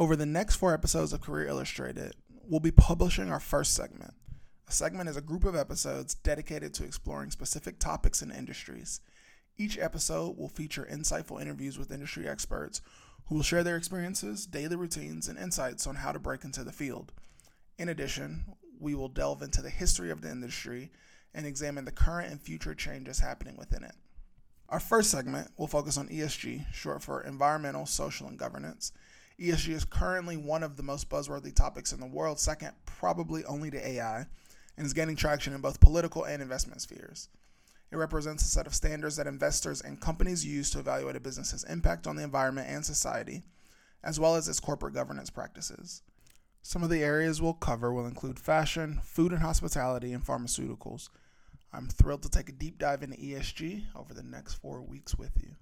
Over the next four episodes of Career Illustrated, we'll be publishing our first segment. A segment is a group of episodes dedicated to exploring specific topics and industries. Each episode will feature insightful interviews with industry experts who will share their experiences, daily routines, and insights on how to break into the field. In addition, we will delve into the history of the industry and examine the current and future changes happening within it. Our first segment will focus on ESG, short for environmental, social, and governance. ESG is currently one of the most buzzworthy topics in the world, second probably only to AI, and is gaining traction in both political and investment spheres. It represents a set of standards that investors and companies use to evaluate a business's impact on the environment and society, as well as its corporate governance practices. Some of the areas we'll cover will include fashion, food and hospitality, and pharmaceuticals. I'm thrilled to take a deep dive into ESG over the next four weeks with you.